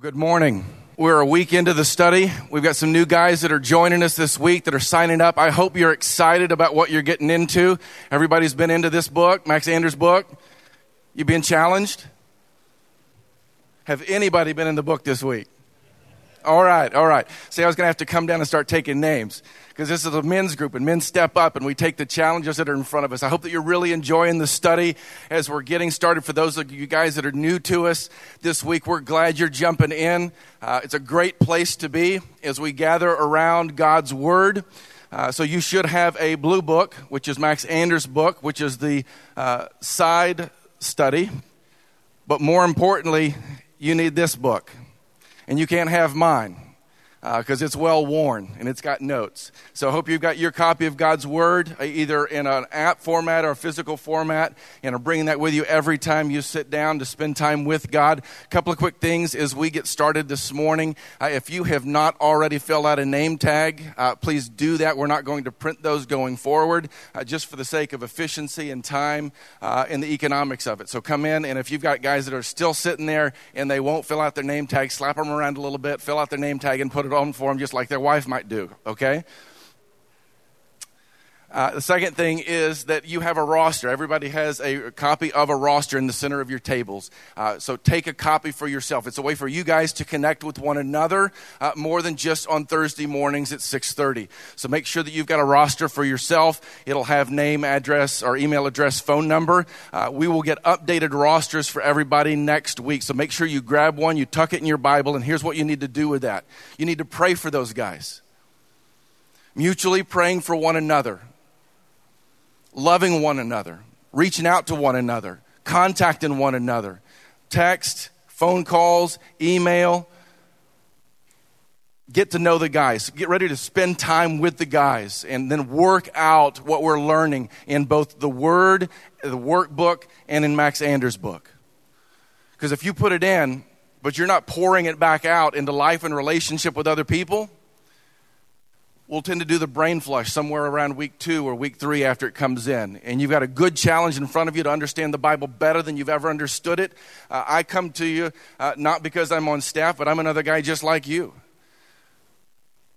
Well, good morning. We're a week into the study. We've got some new guys that are joining us this week that are signing up. I hope you're excited about what you're getting into. Everybody's been into this book, Max Anders' book. You been challenged? Have anybody been in the book this week? All right, all right. See, I was going to have to come down and start taking names because this is a men's group and men step up and we take the challenges that are in front of us. I hope that you're really enjoying the study as we're getting started. For those of you guys that are new to us this week, we're glad you're jumping in. Uh, it's a great place to be as we gather around God's Word. Uh, so you should have a blue book, which is Max Anders' book, which is the uh, side study. But more importantly, you need this book and you can't have mine because uh, it's well worn and it's got notes. So I hope you've got your copy of God's Word uh, either in an app format or a physical format and are bringing that with you every time you sit down to spend time with God. A couple of quick things as we get started this morning. Uh, if you have not already filled out a name tag, uh, please do that. We're not going to print those going forward uh, just for the sake of efficiency and time uh, and the economics of it. So come in and if you've got guys that are still sitting there and they won't fill out their name tag, slap them around a little bit, fill out their name tag and put it on for them just like their wife might do, okay? Uh, the second thing is that you have a roster. Everybody has a copy of a roster in the center of your tables. Uh, so take a copy for yourself. It's a way for you guys to connect with one another uh, more than just on Thursday mornings at 6:30. So make sure that you've got a roster for yourself. It'll have name, address, or email address, phone number. Uh, we will get updated rosters for everybody next week. So make sure you grab one, you tuck it in your Bible, and here's what you need to do with that. You need to pray for those guys. Mutually praying for one another loving one another, reaching out to one another, contacting one another, text, phone calls, email. Get to know the guys. Get ready to spend time with the guys and then work out what we're learning in both the Word, the workbook, and in Max Anders' book. Because if you put it in, but you're not pouring it back out into life and relationship with other people, we'll tend to do the brain flush somewhere around week two or week three after it comes in. And you've got a good challenge in front of you to understand the Bible better than you've ever understood it. Uh, I come to you uh, not because I'm on staff, but I'm another guy just like you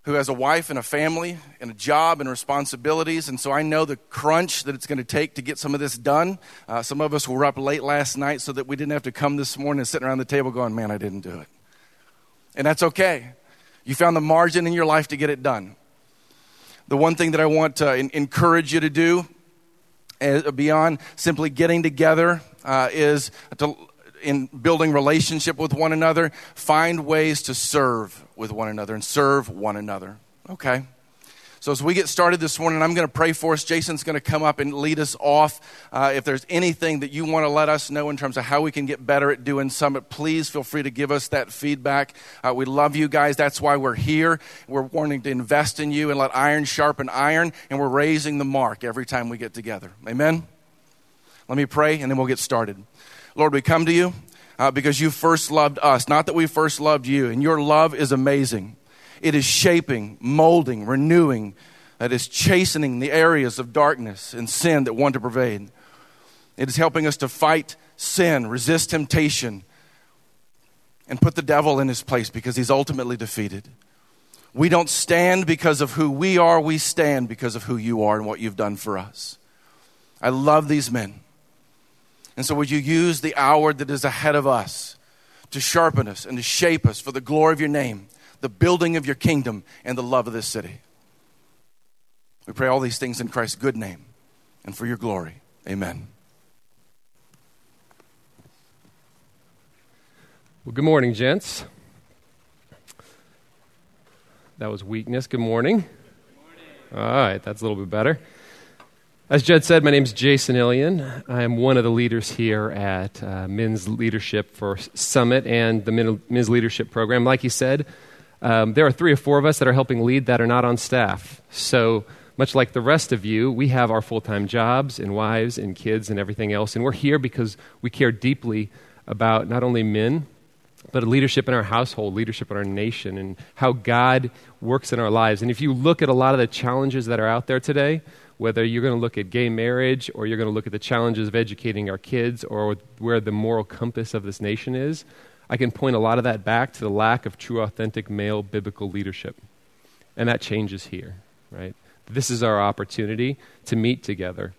who has a wife and a family and a job and responsibilities. And so I know the crunch that it's going to take to get some of this done. Uh, some of us were up late last night so that we didn't have to come this morning and sit around the table going, man, I didn't do it. And that's okay. You found the margin in your life to get it done the one thing that I want to encourage you to do uh, beyond simply getting together uh, is to, in building relationship with one another, find ways to serve with one another and serve one another. Okay? So, as we get started this morning, I'm going to pray for us. Jason's going to come up and lead us off. Uh, if there's anything that you want to let us know in terms of how we can get better at doing Summit, please feel free to give us that feedback. Uh, we love you guys. That's why we're here. We're wanting to invest in you and let iron sharpen iron, and we're raising the mark every time we get together. Amen? Let me pray, and then we'll get started. Lord, we come to you uh, because you first loved us, not that we first loved you, and your love is amazing. It is shaping, molding, renewing, that is chastening the areas of darkness and sin that want to pervade. It is helping us to fight sin, resist temptation, and put the devil in his place because he's ultimately defeated. We don't stand because of who we are, we stand because of who you are and what you've done for us. I love these men. And so, would you use the hour that is ahead of us to sharpen us and to shape us for the glory of your name? The building of your kingdom, and the love of this city. We pray all these things in Christ's good name and for your glory. Amen. Well, good morning, gents. That was weakness. Good morning. Good morning. All right, that's a little bit better. As Jed said, my name is Jason Illian. I am one of the leaders here at uh, Men's Leadership for Summit and the Men's Leadership Program. Like he said, um, there are three or four of us that are helping lead that are not on staff. So, much like the rest of you, we have our full time jobs and wives and kids and everything else. And we're here because we care deeply about not only men, but leadership in our household, leadership in our nation, and how God works in our lives. And if you look at a lot of the challenges that are out there today, whether you're going to look at gay marriage or you're going to look at the challenges of educating our kids or where the moral compass of this nation is, I can point a lot of that back to the lack of true, authentic male biblical leadership. And that changes here, right? This is our opportunity to meet together,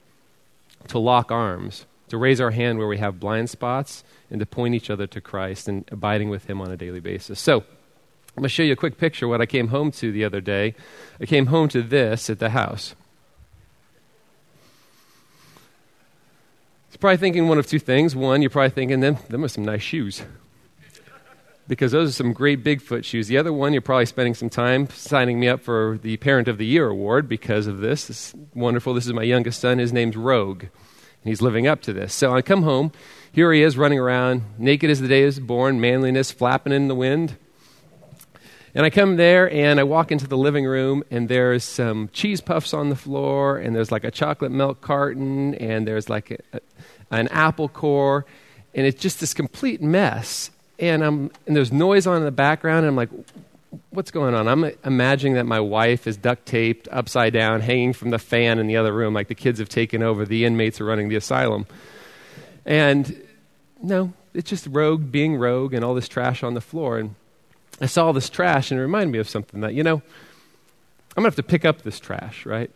to lock arms, to raise our hand where we have blind spots, and to point each other to Christ and abiding with Him on a daily basis. So, I'm going to show you a quick picture of what I came home to the other day. I came home to this at the house. You're probably thinking one of two things. One, you're probably thinking, them, them are some nice shoes. Because those are some great Bigfoot shoes. The other one, you're probably spending some time signing me up for the Parent of the Year award because of this. It's wonderful. This is my youngest son. His name's Rogue. And he's living up to this. So I come home. Here he is running around, naked as the day is born, manliness flapping in the wind. And I come there and I walk into the living room and there's some cheese puffs on the floor and there's like a chocolate milk carton and there's like a, a, an apple core and it's just this complete mess. And, I'm, and there's noise on in the background and I'm like, what's going on? I'm imagining that my wife is duct taped upside down, hanging from the fan in the other room, like the kids have taken over, the inmates are running the asylum. And no, it's just rogue being rogue and all this trash on the floor. And I saw this trash and it reminded me of something that, you know, I'm to have to pick up this trash, right?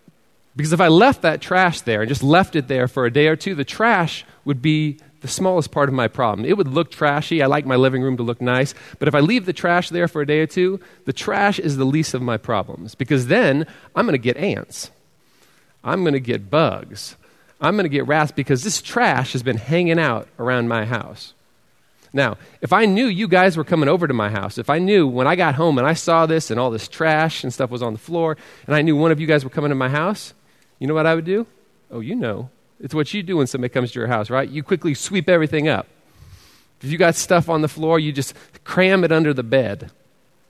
Because if I left that trash there and just left it there for a day or two, the trash would be the smallest part of my problem. It would look trashy. I like my living room to look nice. But if I leave the trash there for a day or two, the trash is the least of my problems. Because then I'm going to get ants. I'm going to get bugs. I'm going to get rats because this trash has been hanging out around my house. Now, if I knew you guys were coming over to my house, if I knew when I got home and I saw this and all this trash and stuff was on the floor, and I knew one of you guys were coming to my house, you know what I would do? Oh, you know. It's what you do when somebody comes to your house, right? You quickly sweep everything up. If you got stuff on the floor, you just cram it under the bed,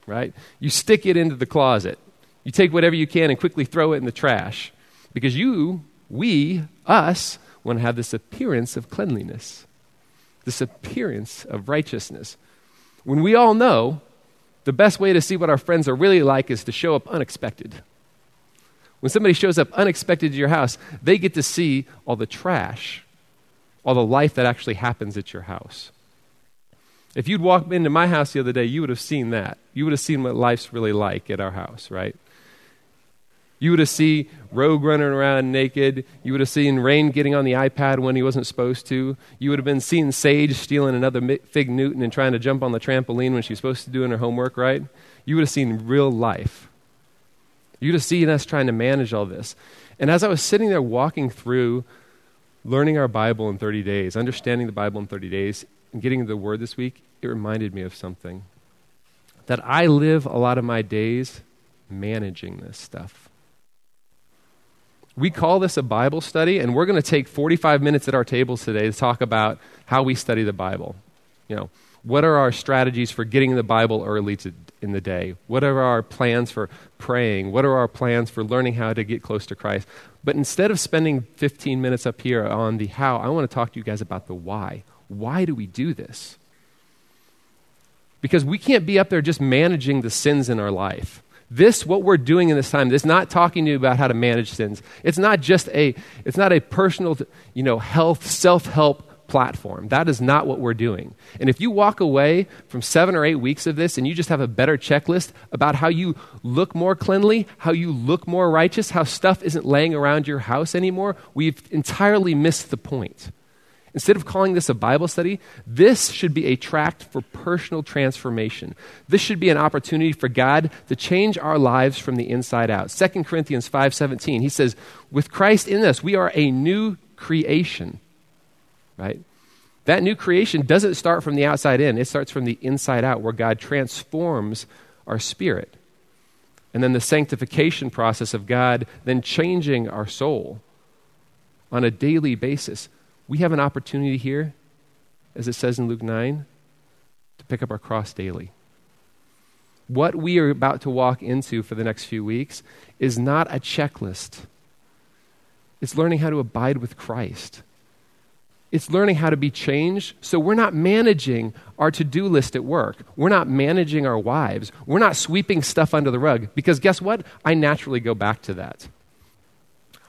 right? You stick it into the closet. You take whatever you can and quickly throw it in the trash. Because you, we, us, want to have this appearance of cleanliness this appearance of righteousness. When we all know the best way to see what our friends are really like is to show up unexpected. When somebody shows up unexpected to your house, they get to see all the trash, all the life that actually happens at your house. If you'd walked into my house the other day, you would have seen that. You would have seen what life's really like at our house, right? You would have seen Rogue running around naked. You would have seen Rain getting on the iPad when he wasn't supposed to. You would have been seeing Sage stealing another Fig Newton and trying to jump on the trampoline when she was supposed to do her homework, right? You would have seen real life. You would have seen us trying to manage all this. And as I was sitting there walking through learning our Bible in 30 days, understanding the Bible in 30 days, and getting the Word this week, it reminded me of something. That I live a lot of my days managing this stuff we call this a Bible study, and we're going to take 45 minutes at our tables today to talk about how we study the Bible. You know, what are our strategies for getting the Bible early to, in the day? What are our plans for praying? What are our plans for learning how to get close to Christ? But instead of spending 15 minutes up here on the how, I want to talk to you guys about the why. Why do we do this? Because we can't be up there just managing the sins in our life. This, what we're doing in this time, this not talking to you about how to manage sins. It's not just a, it's not a personal, you know, health, self-help platform. That is not what we're doing. And if you walk away from seven or eight weeks of this and you just have a better checklist about how you look more cleanly, how you look more righteous, how stuff isn't laying around your house anymore, we've entirely missed the point. Instead of calling this a Bible study, this should be a tract for personal transformation. This should be an opportunity for God to change our lives from the inside out. 2 Corinthians 5:17, he says, "With Christ in us, we are a new creation." Right? That new creation doesn't start from the outside in, it starts from the inside out where God transforms our spirit. And then the sanctification process of God then changing our soul on a daily basis we have an opportunity here, as it says in Luke 9, to pick up our cross daily. What we are about to walk into for the next few weeks is not a checklist. It's learning how to abide with Christ. It's learning how to be changed so we're not managing our to do list at work. We're not managing our wives. We're not sweeping stuff under the rug. Because guess what? I naturally go back to that.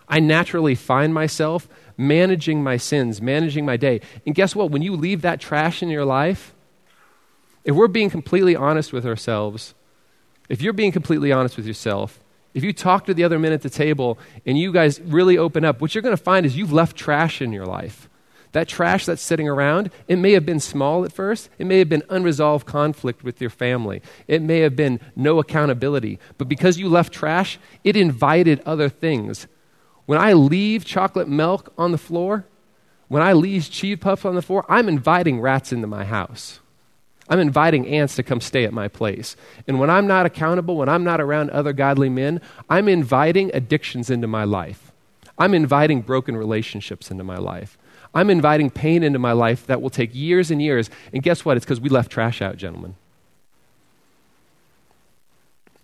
I naturally find myself managing my sins, managing my day. And guess what? When you leave that trash in your life, if we're being completely honest with ourselves, if you're being completely honest with yourself, if you talk to the other men at the table and you guys really open up, what you're going to find is you've left trash in your life. That trash that's sitting around, it may have been small at first. It may have been unresolved conflict with your family. It may have been no accountability. But because you left trash, it invited other things. When I leave chocolate milk on the floor, when I leave cheese puffs on the floor, I'm inviting rats into my house. I'm inviting ants to come stay at my place. And when I'm not accountable, when I'm not around other godly men, I'm inviting addictions into my life. I'm inviting broken relationships into my life. I'm inviting pain into my life that will take years and years. And guess what? It's because we left trash out, gentlemen.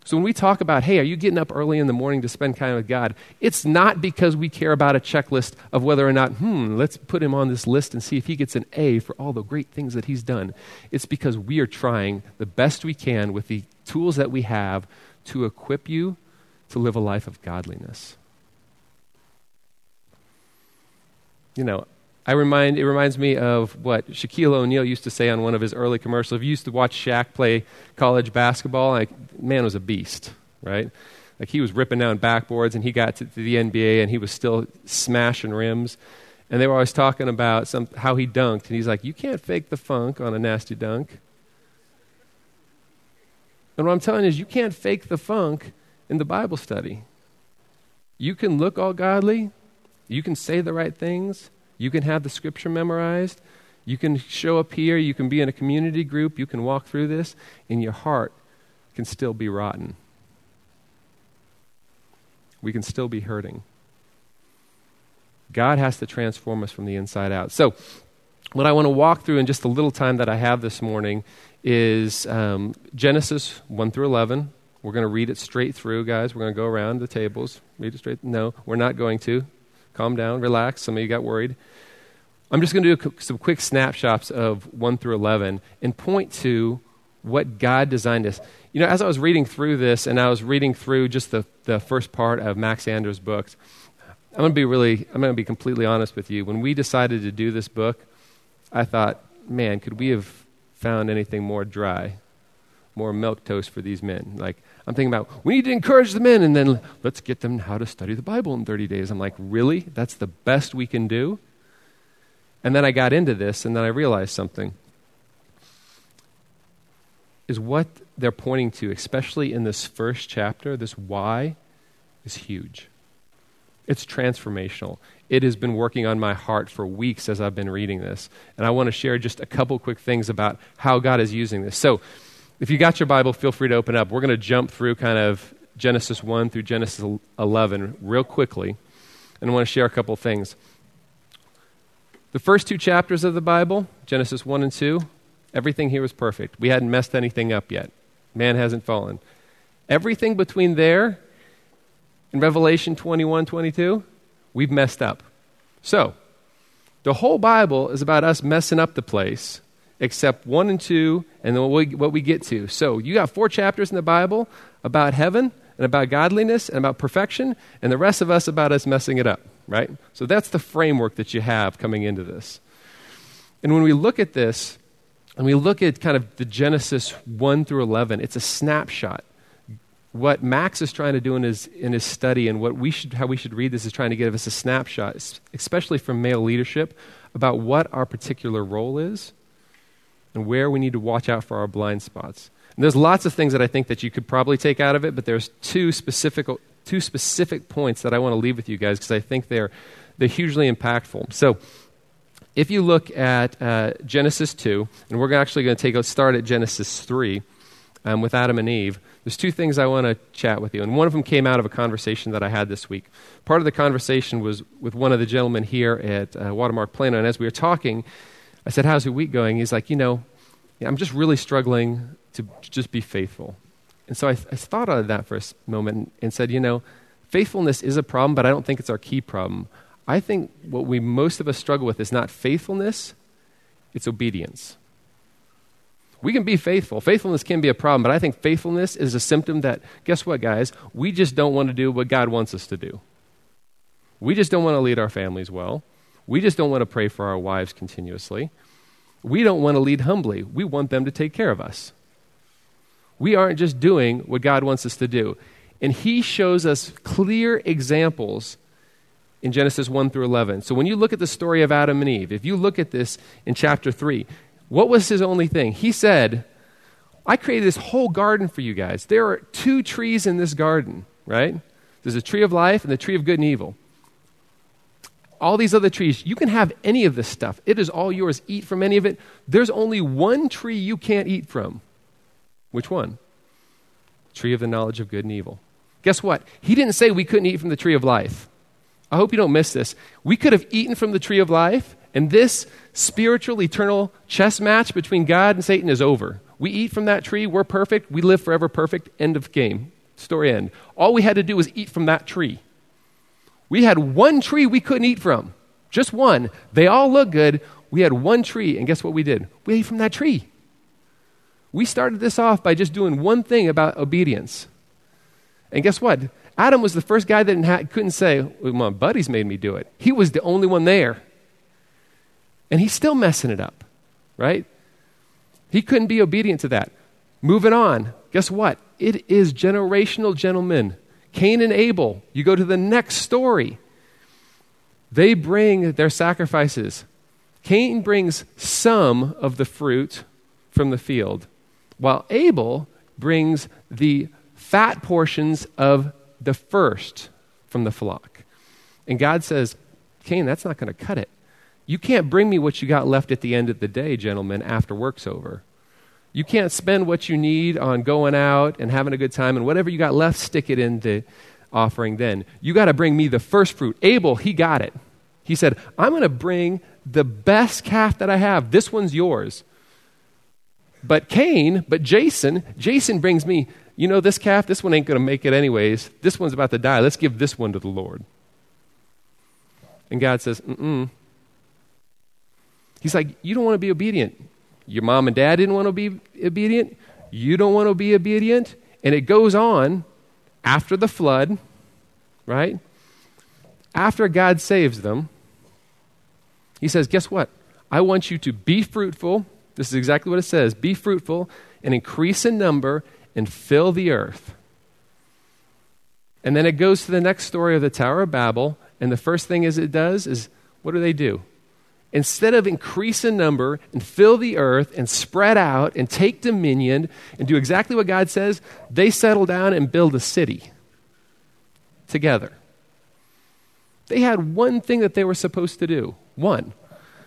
So when we talk about, hey, are you getting up early in the morning to spend time with God? It's not because we care about a checklist of whether or not, hmm, let's put him on this list and see if he gets an A for all the great things that he's done. It's because we are trying the best we can with the tools that we have to equip you to live a life of godliness. You know, I remind, it reminds me of what Shaquille O'Neal used to say on one of his early commercials. If you used to watch Shaq play college basketball, like, man was a beast, right? Like he was ripping down backboards and he got to, the NBA and he was still smashing rims. And they were always talking about some, how he dunked. And he's like, you can't fake the funk on a nasty dunk. And what I'm telling you is, you can't fake the funk in the Bible study. You can look all godly, you can say the right things, you can have the scripture memorized. You can show up here. You can be in a community group. You can walk through this, and your heart can still be rotten. We can still be hurting. God has to transform us from the inside out. So, what I want to walk through in just the little time that I have this morning is um, Genesis 1 through 11. We're going to read it straight through, guys. We're going to go around the tables, read it straight. No, we're not going to. Calm down, relax. Some of you got worried. I'm just going to do some quick snapshots of 1 through 11 and point to what God designed us. You know, as I was reading through this and I was reading through just the, the first part of Max Anders' books, I'm going to be really, I'm going to be completely honest with you. When we decided to do this book, I thought, man, could we have found anything more dry, more milk toast for these men? Like, I'm thinking about, we need to encourage the men, and then let's get them how to study the Bible in 30 days. I'm like, really? That's the best we can do? And then I got into this, and then I realized something. Is what they're pointing to, especially in this first chapter, this why, is huge. It's transformational. It has been working on my heart for weeks as I've been reading this. And I want to share just a couple quick things about how God is using this. So, if you got your Bible, feel free to open up. We're going to jump through kind of Genesis 1 through Genesis 11 real quickly, and I want to share a couple things. The first two chapters of the Bible, Genesis 1 and 2, everything here was perfect. We hadn't messed anything up yet. Man hasn't fallen. Everything between there and Revelation 21 22, we've messed up. So, the whole Bible is about us messing up the place except 1 and 2 and then what we, what we get to. So you got four chapters in the Bible about heaven and about godliness and about perfection, and the rest of us about us messing it up, right? So that's the framework that you have coming into this. And when we look at this, and we look at kind of the Genesis 1 through 11, it's a snapshot. What Max is trying to do in his, in his study and what we should, how we should read this is trying to give us a snapshot, especially from male leadership, about what our particular role is and where we need to watch out for our blind spots. And there's lots of things that I think that you could probably take out of it, but there's two specific, two specific points that I want to leave with you guys because I think they're, they're hugely impactful. So, if you look at uh, Genesis 2, and we're actually going to take a start at Genesis 3 um, with Adam and Eve, there's two things I want to chat with you. And one of them came out of a conversation that I had this week. Part of the conversation was with one of the gentlemen here at uh, Watermark Plano, and as we were talking, I said, How's your week going? He's like, You know, I'm just really struggling to just be faithful. And so I, I thought of that for a moment and said, You know, faithfulness is a problem, but I don't think it's our key problem. I think what we most of us struggle with is not faithfulness, it's obedience. We can be faithful. Faithfulness can be a problem, but I think faithfulness is a symptom that, guess what, guys? We just don't want to do what God wants us to do. We just don't want to lead our families well. We just don't want to pray for our wives continuously. we don't want to lead humbly. We want them to take care of us. We aren't just doing what God wants us to do. And He shows us clear examples in Genesis 1 through 11. So when you look at the story of Adam and Eve, if you look at this in chapter 3, what was his only thing? He said, I created this whole garden for you guys. There are two trees in this garden, right? There's a tree of life and the tree of good and evil. All these other trees, you can have any of this stuff. It is all yours. Eat from any of it. There's only one tree you can't eat from. Which one? Tree of the knowledge of good and evil. Guess what? He didn't say we couldn't eat from the tree of life. I hope you don't miss this. We could have eaten from the tree of life, and this spiritual, eternal chess match between God and Satan is over. We eat from that tree, we're perfect, we live forever perfect, end of game. Story end. All we had to do was eat from that tree. We had one tree we couldn't eat from, just one. They all look good. We had one tree, and guess what we did? We ate from that tree. We started this off by just doing one thing about obedience. And guess what? Adam was the first guy that ha- couldn't say, well, My buddies made me do it. He was the only one there. And he's still messing it up, right? He couldn't be obedient to that. Moving on, guess what? It is generational gentlemen. Cain and Abel. You go to the next story. They bring their sacrifices. Cain brings some of the fruit from the field, while Abel brings the fat portions of the first from the flock. And God says, Cain, that's not going to cut it. You can't bring me what you got left at the end of the day, gentlemen, after work's over. You can't spend what you need on going out and having a good time, and whatever you got left, stick it in the offering then. You got to bring me the first fruit. Abel, he got it. He said, I'm going to bring the best calf that I have. This one's yours. But Cain, but Jason, Jason brings me, you know, this calf, this one ain't going to make it anyways. This one's about to die. Let's give this one to the Lord. And God says, mm He's like, you don't want to be obedient. Your mom and dad didn't want to be obedient. You don't want to be obedient. And it goes on after the flood, right? After God saves them, He says, Guess what? I want you to be fruitful. This is exactly what it says be fruitful and increase in number and fill the earth. And then it goes to the next story of the Tower of Babel. And the first thing is it does is what do they do? Instead of increase in number and fill the earth and spread out and take dominion and do exactly what God says, they settle down and build a city together. They had one thing that they were supposed to do one,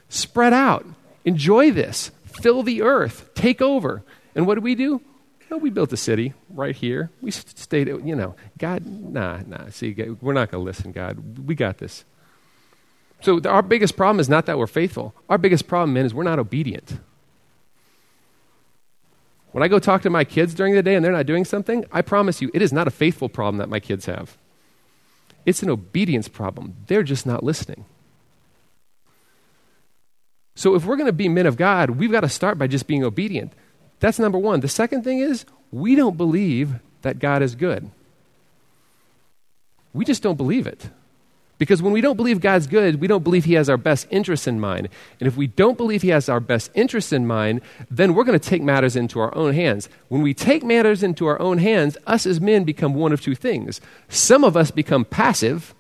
spread out, enjoy this, fill the earth, take over. And what did we do? Well, we built a city right here. We stayed, you know, God, nah, nah, see, we're not going to listen, God. We got this. So our biggest problem is not that we're faithful. Our biggest problem, man, is we're not obedient. When I go talk to my kids during the day and they're not doing something, I promise you, it is not a faithful problem that my kids have. It's an obedience problem. They're just not listening. So if we're going to be men of God, we've got to start by just being obedient. That's number one. The second thing is, we don't believe that God is good. We just don't believe it. Because when we don't believe God's good, we don't believe He has our best interests in mind. And if we don't believe He has our best interests in mind, then we're going to take matters into our own hands. When we take matters into our own hands, us as men become one of two things. Some of us become passive,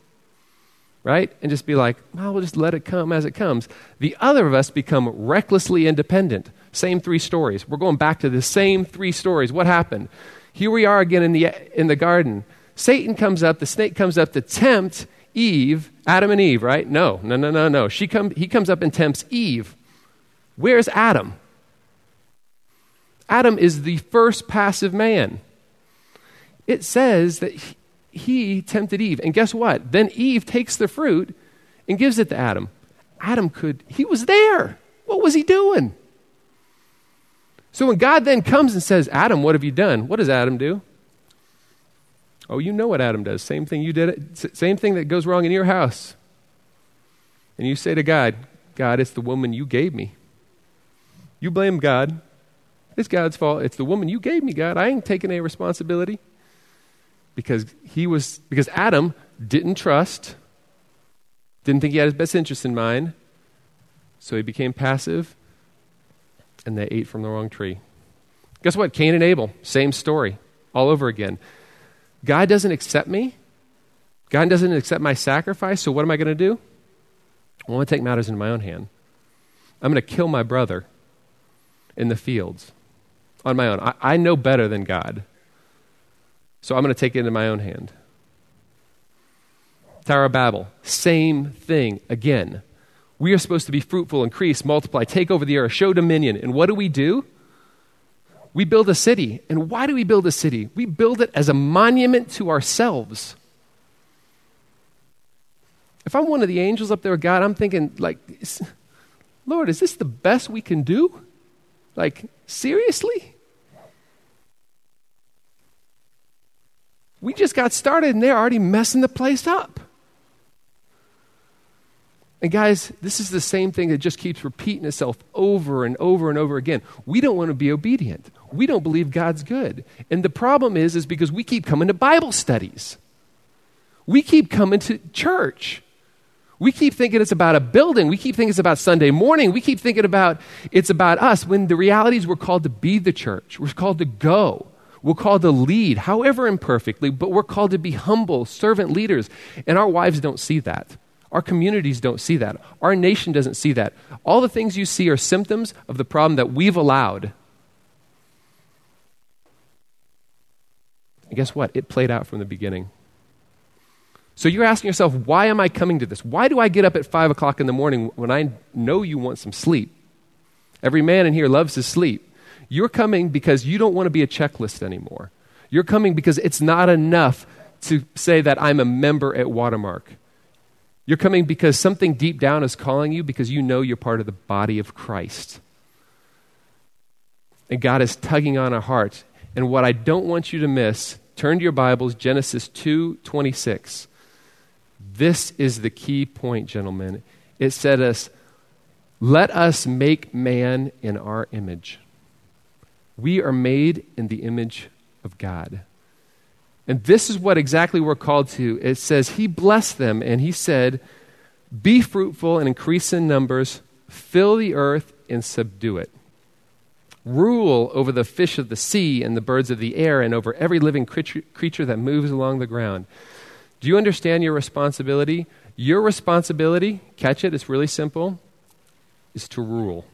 right? And just be like, well, we'll just let it come as it comes. The other of us become recklessly independent. Same three stories. We're going back to the same three stories. What happened? Here we are again in the, in the garden. Satan comes up, the snake comes up to tempt Eve, Adam and Eve, right? No, no, no, no, no. She come, he comes up and tempts Eve. Where's Adam? Adam is the first passive man. It says that he tempted Eve. And guess what? Then Eve takes the fruit and gives it to Adam. Adam could, he was there. What was he doing? So when God then comes and says, Adam, what have you done? What does Adam do? Oh, you know what Adam does. Same thing you did. Same thing that goes wrong in your house. And you say to God, God, it's the woman you gave me. You blame God. It's God's fault. It's the woman you gave me, God. I ain't taking any responsibility. Because he was because Adam didn't trust, didn't think he had his best interest in mind, so he became passive, and they ate from the wrong tree. Guess what? Cain and Abel, same story, all over again. God doesn't accept me. God doesn't accept my sacrifice, so what am I going to do? I'm going to take matters into my own hand. I'm going to kill my brother in the fields on my own. I, I know better than God, so I'm going to take it into my own hand. Tower of Babel, same thing again. We are supposed to be fruitful, increase, multiply, take over the earth, show dominion. And what do we do? We build a city. And why do we build a city? We build it as a monument to ourselves. If I'm one of the angels up there with God, I'm thinking, like, Lord, is this the best we can do? Like, seriously? We just got started and they're already messing the place up. And guys, this is the same thing that just keeps repeating itself over and over and over again. We don't want to be obedient. We don't believe God's good. And the problem is is because we keep coming to Bible studies. We keep coming to church. We keep thinking it's about a building. We keep thinking it's about Sunday morning. We keep thinking about it's about us when the reality is we're called to be the church. We're called to go. We're called to lead, however imperfectly, but we're called to be humble, servant leaders. And our wives don't see that. Our communities don't see that. Our nation doesn't see that. All the things you see are symptoms of the problem that we've allowed. And guess what? It played out from the beginning. So you're asking yourself, why am I coming to this? Why do I get up at 5 o'clock in the morning when I know you want some sleep? Every man in here loves to sleep. You're coming because you don't want to be a checklist anymore. You're coming because it's not enough to say that I'm a member at Watermark. You're coming because something deep down is calling you because you know you're part of the body of Christ. And God is tugging on our heart. And what I don't want you to miss, turn to your Bibles, Genesis 2 26. This is the key point, gentlemen. It said us, let us make man in our image. We are made in the image of God. And this is what exactly we're called to. It says, He blessed them, and He said, Be fruitful and increase in numbers, fill the earth and subdue it. Rule over the fish of the sea and the birds of the air, and over every living creature that moves along the ground. Do you understand your responsibility? Your responsibility, catch it, it's really simple, is to rule.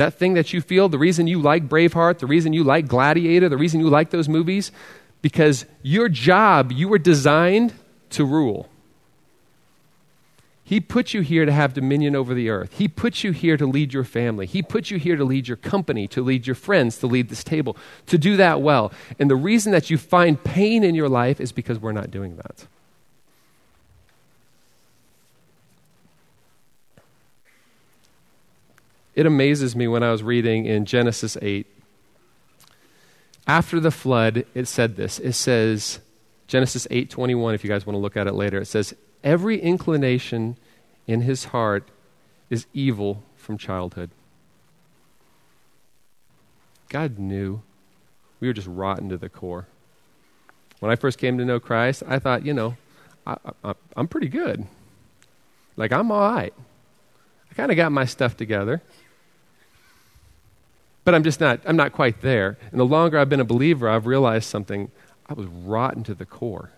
That thing that you feel, the reason you like Braveheart, the reason you like Gladiator, the reason you like those movies, because your job, you were designed to rule. He put you here to have dominion over the earth. He put you here to lead your family. He put you here to lead your company, to lead your friends, to lead this table, to do that well. And the reason that you find pain in your life is because we're not doing that. It amazes me when I was reading in Genesis 8. After the flood, it said this. It says, Genesis 8:21 if you guys want to look at it later. It says, "Every inclination in his heart is evil from childhood." God knew we were just rotten to the core. When I first came to know Christ, I thought, you know, I, am pretty good. Like, I'm all right. I kind of got my stuff together. But I'm just not, I'm not quite there. And the longer I've been a believer, I've realized something. I was rotten to the core.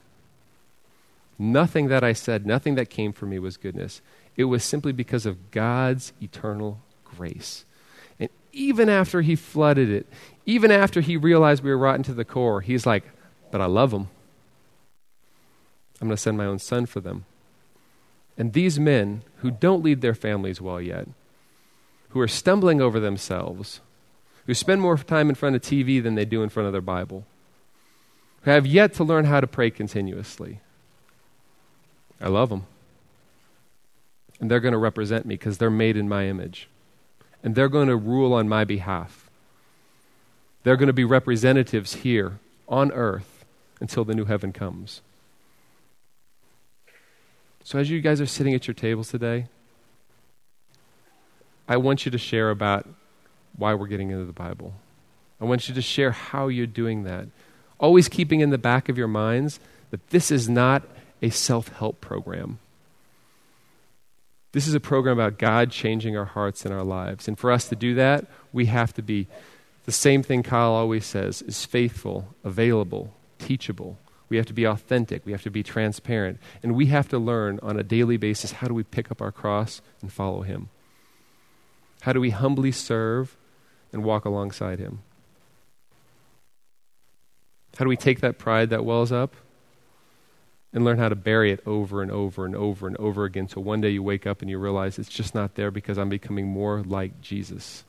Nothing that I said, nothing that came from me was goodness. It was simply because of God's eternal grace. And even after he flooded it, even after he realized we were rotten to the core, he's like, But I love them. I'm going to send my own son for them. And these men who don't lead their families well yet, who are stumbling over themselves, who spend more time in front of TV than they do in front of their Bible, who have yet to learn how to pray continuously. I love them. And they're going to represent me because they're made in my image. And they're going to rule on my behalf. They're going to be representatives here on earth until the new heaven comes. So, as you guys are sitting at your tables today, I want you to share about why we're getting into the Bible. I want you to share how you're doing that. Always keeping in the back of your minds that this is not a self help program. This is a program about God changing our hearts and our lives. And for us to do that, we have to be the same thing Kyle always says is faithful, available, teachable. We have to be authentic. We have to be transparent. And we have to learn on a daily basis how do we pick up our cross and follow him? How do we humbly serve and walk alongside him? How do we take that pride that wells up and learn how to bury it over and over and over and over again so one day you wake up and you realize it's just not there because I'm becoming more like Jesus?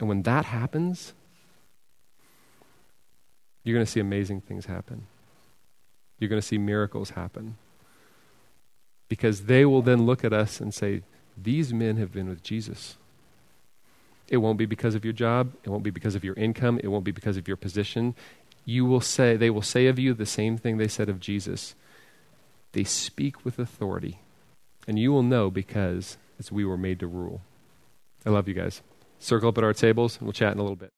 And when that happens, you're going to see amazing things happen. You're going to see miracles happen. Because they will then look at us and say, These men have been with Jesus. It won't be because of your job. It won't be because of your income. It won't be because of your position. You will say, they will say of you the same thing they said of Jesus. They speak with authority. And you will know because as we were made to rule. I love you guys. Circle up at our tables, and we'll chat in a little bit.